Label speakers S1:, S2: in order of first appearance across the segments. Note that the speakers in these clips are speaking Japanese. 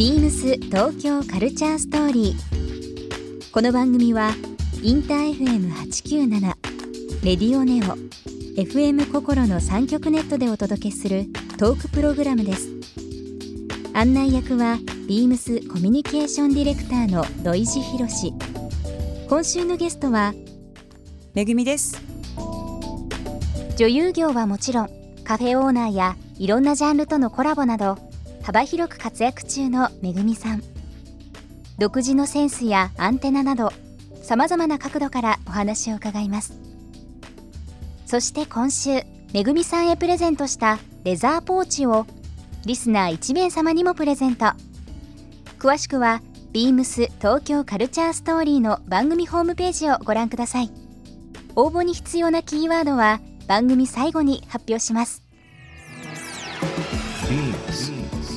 S1: ビームス東京カルチャーストーリー。この番組はインター FM897 レディオネオ FM 心の三極ネットでお届けするトークプログラムです。案内役はビームスコミュニケーションディレクターの土井博志。今週のゲストは
S2: めぐみです
S1: 女優業はもちろんカフェオーナーやいろんなジャンルとのコラボなど幅広く活躍中のめぐみさん。独自のセンスやアンテナなどさまざまな角度からお話を伺います。そして今週めぐみさんへプレゼントしたレザーポーチをリスナー1名様にもプレゼント。詳しくはビームス東京カルチャーストーリーの番組ホームページをご覧ください。応募に必要なキーワードは番組最後に発表します。
S3: Beams.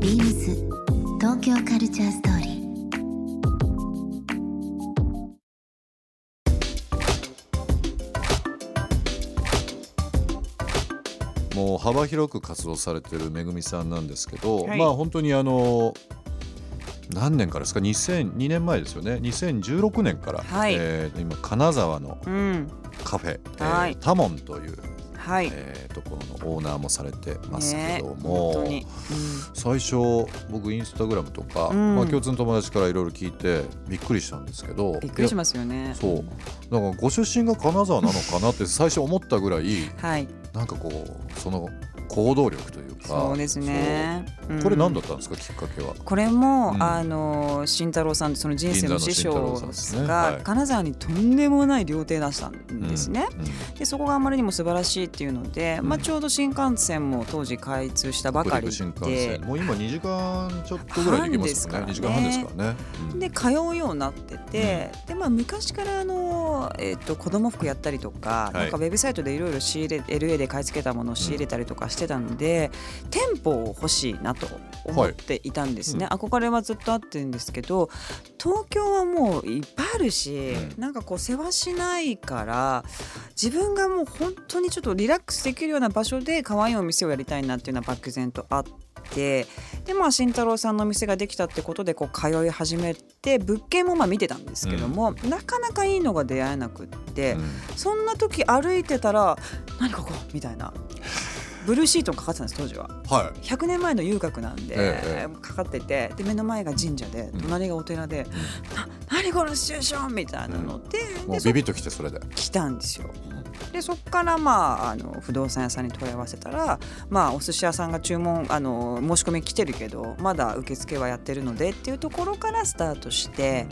S4: Beams 東京カルチャーストーリー。
S5: もう幅広く活動されてるめぐみさんなんですけど、
S2: はい。
S5: まあ本当にあの何年からですか？2002年前ですよね。2016年から、
S2: はい。
S5: えー今金沢の
S2: うん。
S5: カフェ、えー
S2: はい。
S5: タモンという、
S2: はい、
S5: えーところのオーナーもされてますけど
S2: ね
S5: も、
S2: 本当に、
S5: 最初僕インスタグラムとか、
S2: うん。
S5: まあ、共通の友達からいろいろ聞いてびっくりしたんですけど
S2: うん、びっくりしますよね。
S5: そう。なんかご出身が金沢なのかなって最初思ったぐらい
S2: はい。
S5: なんかこうその行動力というか。
S2: そうですね。
S5: これ何だ
S2: っ
S5: ったんですかきっかけは？
S2: これも、
S5: うん。
S2: あの慎太郎さんその人生の師匠が、
S5: はい。
S2: 金沢にとんでもない料亭出したんですね、
S5: うん。うん。
S2: でそこがあまりにも素晴らしいっていうので、
S5: うん。
S2: まあ、ちょうど新幹線も当時開通したばかりで。
S5: 線。もう今2時間ちょっとぐらいで行きますね。2
S2: 半です
S5: 時間半ですからね。うん。
S2: で通うようになってて、でまあ、昔からあの、えっと子供服やったりとか,、
S5: はい。
S2: なんかウェブサイトでいろいろ仕入れ LA で買い付けたものを仕入れたりとかしてたので、店舗を欲しいなと思っていたんですね、憧れはずっとあってるんですけど東京はもういっぱいあるし、
S5: うん。
S2: なんかこう世話しないから自分がもう本当にちょっとリラックスできるような場所で可愛いお店をやりたいなっていうのは漠然とあってでまあ慎太郎さんのお店ができたってことでこう通い始めて物件もまあ見てたんですけども、なかなかいいのが出会えなくって、
S5: うん。
S2: そんな時歩いてたら「何ここ?」みたいな。ブルーシートがかかってたんです当時は
S5: は
S2: 100年前の遊郭なんで、
S5: ええ
S2: かかっててで目の前が神社で
S5: うん
S2: 隣がお寺で「な何このシチュエーション!」みたいなので,、
S5: い。も
S2: でそ
S5: うビビッときてそれで。
S2: 来たんですよ。でそこからまああの不動産屋さんに問い合わせたら、まあ、お寿司屋さんが注文あの申し込み来てるけどまだ受付はやってるのでっていうところからスタートして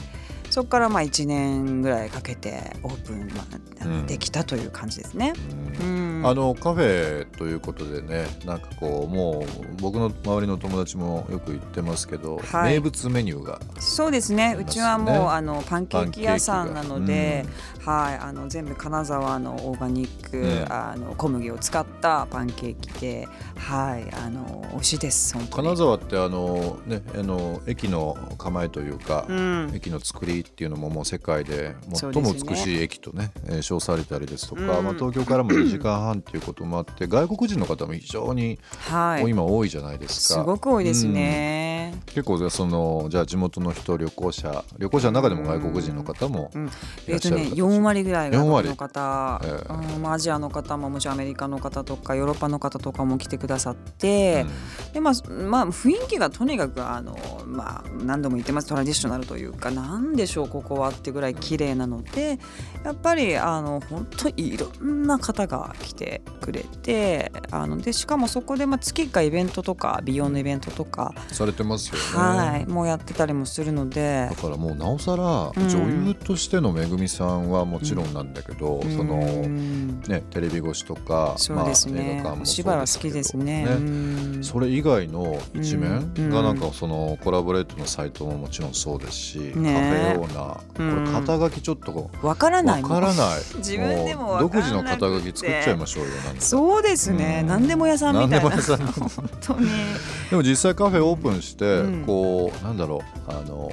S2: そこからまあ1年ぐらいかけてオープン、できたという感じですね。
S5: う
S2: うんん
S5: あのカフェということでねなんかこうもう僕の周りの友達もよく言ってますけど、
S2: はい。
S5: 名物メニューが
S2: そうですね。うちはもうあのパンケーキ屋さんなので
S5: パンケーキ、が
S2: はい、あの全部金沢のオーガニック、
S5: うん
S2: あの小麦を使ったパンケーキで、はい、あの美味しいです本当に。
S5: 金沢ってあのねあの駅の構えというか、
S2: うん、
S5: 駅の作りっていうのももう世界で最も美しい駅とねえー称されたりですとか、
S2: うん。
S5: まあ、東京からも2時間半っていうこともあって外国人の方も非常に
S2: はい、
S5: 今多いじゃないですか。
S2: すごく多いですね。
S5: 結構そのじゃあ地元の人旅行者旅行者の中でも外国人の方も
S2: うん。
S5: いらっしゃる形。
S2: 4割ぐらいが
S5: 4割
S2: の方、
S5: ええ。
S2: うん。まあ、アジアの方ももちろんアメリカの方とかヨーロッパの方とかも来てくださって、でまあまあ、雰囲気がとにかくあの、まあ、何度も言ってます。トラディショナルというか何でしょうここはってぐらい綺麗なのでやっぱりあの本当にいろんな方が来てくれてあのでしかもそこで、まあ、月1回イベントとか美容のイベントとか、
S5: されてますよね。
S2: はい、もうやってたりもするので。
S5: だ。からもうなおさら
S2: うん。
S5: 女優としてのめぐみさんはもちろんなんだけど、その
S2: うん
S5: ねテレビ越しとか
S2: そうです
S5: まあ、映
S2: ね。
S5: 画館も
S2: お芝居は好きですね。
S5: そうですけど
S2: うん。
S5: それ以外の一面
S2: うん。
S5: がなんかそのコララボレットのサイトももちろんそうですし、
S2: ね。
S5: カフェオーナー
S2: うん。
S5: これ肩書きちょっとこ
S2: わから
S5: う
S2: ない
S5: わからない。
S2: 自分でもわ
S5: 独自
S2: からなくて。
S5: の肩書き作っちゃいましょうよなんか
S2: そうですね、
S5: うん。
S2: 何でも屋さんみたいな。本当に。
S5: でも実際カフェオープンして、
S2: うん。
S5: こうなんだろうあの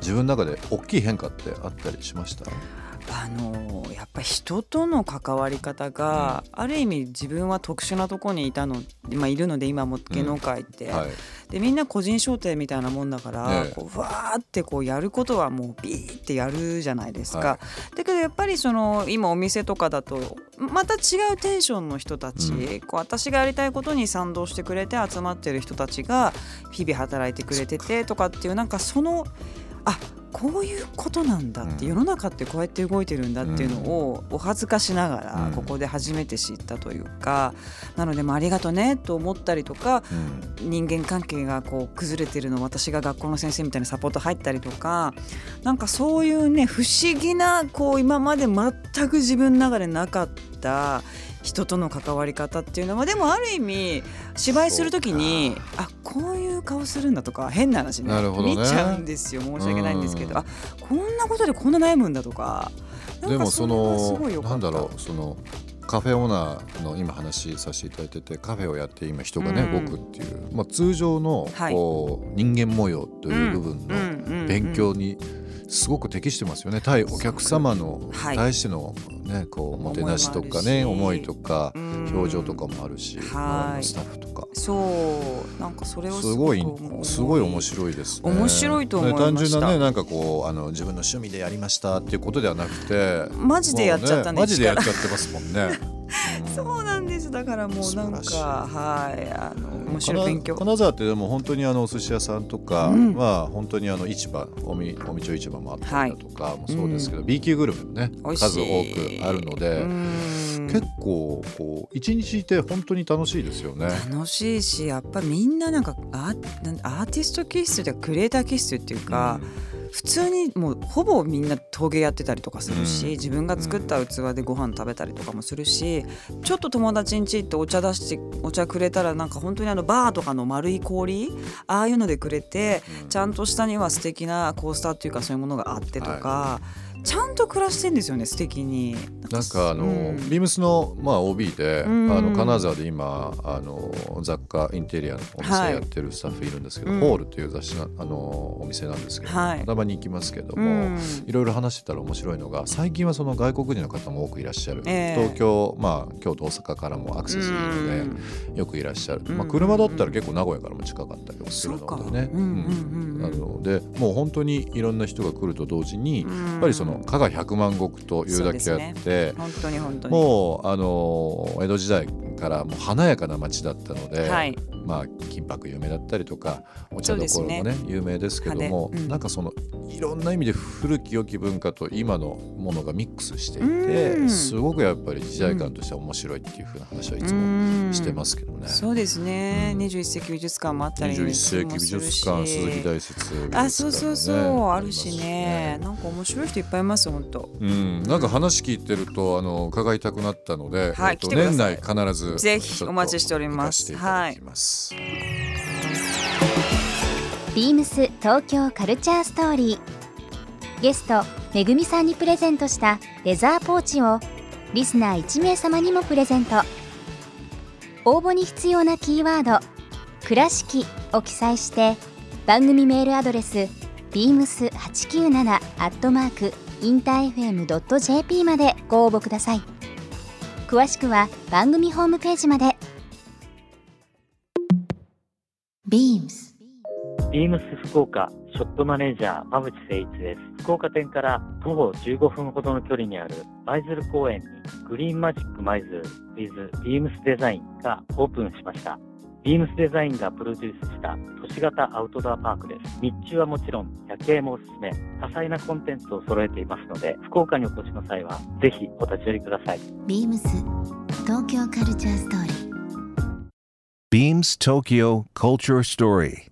S5: 自分の中で大きい変化ってあったりしました？
S2: あのやっぱ人との関わり方が、ある意味自分は特殊なところにいたの、まあ、いるので今も芸能界って、
S5: はい。
S2: でみんな個人商店みたいなもんだから、
S5: ねえ。
S2: こうわーってこうやることはもうビーってやるじゃないですか。
S5: は
S2: だけどやっぱりその今お店とかだとまた違うテンションの人たち、
S5: う
S2: こう私がやりたいことに賛同してくれて集まってる人たちが日々働いてくれててとかっていうなんかそのあこういうことなんだって、
S5: うん。
S2: 世の中ってこうやって動いてるんだっていうのをお恥ずかしながら
S5: うん。
S2: ここで初めて知ったというか、なのでまあありがとねと思ったりとか
S5: うん。
S2: 人間関係がこう崩れてるの私が学校の先生みたいなサポート入ったりとかなんかそういうね不思議なこう今まで全く自分の中でなかった人との関わり方っていうのはでもある意味芝居する時にあこういう顔するんだとか変な話ね。
S5: なるほどね。
S2: 見ちゃうんですよ。申し訳ないんですけど、
S5: うん。
S2: あこんなことでこんな悩むんだとか。
S5: でもそのなんだろうそのカフェオーナーの今話させていただいててカフェをやって今人がね、
S2: うん。
S5: 動くっていう、まあ、通常の
S2: はい。
S5: こう、人間模様という部分の勉強にすごく適してますよね。対お客様の
S2: はい。
S5: 対しての、ね、こうもてなしとかね思いとか
S2: うん。
S5: 表情とかもあるし、
S2: はい。
S5: スタッフとか。
S2: そう。なんかそれを
S5: すごいすごい面白いですね。
S2: 面白いと思いました。
S5: ね単純なねなんかこうあの自分の趣味でやりましたっていうことではなくて、
S2: マジでやっちゃったんで
S5: もうねマジでやっ
S2: 力
S5: ちゃってますもんね。うん。
S2: そうなんです。だからもうなんかはいあの面白い勉強。
S5: 金金沢ってでも本当にあのお寿司屋さんとか、
S2: うん。
S5: まあ本当にあの市場おみおみちょ市場もあったりだとかもそうですけど、B 級グルメもね数多くあるので、
S2: うん。
S5: 結構こう一日いて本当に楽しいですよね。
S2: 楽しいしやっぱみんななんかアーアーティスト気質というかクリエイター気質っていうか、普通にもうほぼみんな陶芸やってたりとかするし、
S5: うん。
S2: 自分が作った器でご飯食べたりとかもするしちょっと友達ん家行ってお茶出してお茶くれたらなんか本当にあのバーとかの丸い氷ああいうのでくれて
S5: うん。
S2: ちゃんと下には素敵なコースターっていうかそういうものがあってとか、ちゃんと暮らしてんですよね素敵に。
S5: なんかあの、
S2: うん。
S5: ビームスの、まあ、OB で、
S2: うん。
S5: あの金沢で今あの雑貨インテリアのお店
S2: はい。
S5: やってるスタッフいるんですけど、
S2: うん。
S5: ホールっていう雑誌なあのお店なんですけど、
S2: はい。
S5: たまに行きますけど
S2: う
S5: も、
S2: ん。
S5: いろいろ話してたら面白いのが最近はその外国人の方も多くいらっしゃる、
S2: ええ。
S5: 東京、まあ、京都大阪からもアクセスいいので、
S2: うん。
S5: よくいらっしゃる、
S2: うん。
S5: まあ、車だったら結構名古屋からも近かったりもするのでね。
S2: うんうんうんうん。
S5: なのでもう本当にいろんな人が来ると同時に、
S2: うん。
S5: やっぱりその加賀百万石というだけあって、
S2: 本当に本当に。
S5: もうあの江戸時代からもう華やかな町だったので、
S2: はい
S5: まあ金箔有名だったりとかお茶どころもね
S2: そうです
S5: 有名ですけども、
S2: うん。
S5: なんかそのいろんな意味で古き良き文化と今のものがミックスしていて、
S2: うん。
S5: すごくやっぱり時代感としては面白いっていうふうな話はいつもしてますけどね。
S2: そうですね、
S5: うん。
S2: 21世紀美術館もあったり
S5: 21世紀美術館鈴木大説ね
S2: あそうそうそう、あるしね。
S5: ります
S2: なんか面白い人いっぱいいます本当
S5: うん、なんか話聞いてるとあの伺いたくなったので、
S2: はい
S5: えっと年
S2: い。
S5: 内必ず
S2: ぜひお待ちしております。
S5: 行かせてい。
S1: ビームス東京カルチャーストーリー。ゲストめぐみさんにプレゼントしたレザーポーチをリスナー1名様にもプレゼント。応募に必要なキーワード「倉敷」を記載して番組メールアドレス beams897 アットマークインター FM.jp までご応募ください。詳しくは番組ホームページまで。
S6: ビームス福岡ショップマネージャー馬淵誠一です。福岡店から徒歩15分ほどの距離にある舞鶴公園にグリーンマジック舞鶴 with ビームスデザインがオープンしました。ビームスデザインがプロデュースした都市型アウトドアパークです。日中はもちろん夜景もおすすめ、多彩なコンテンツを揃えていますので、福岡にお越しの際はぜひお立ち寄りください。
S4: ビームス東京カルチャーストーリー
S3: Beams Tokyo Culture Story.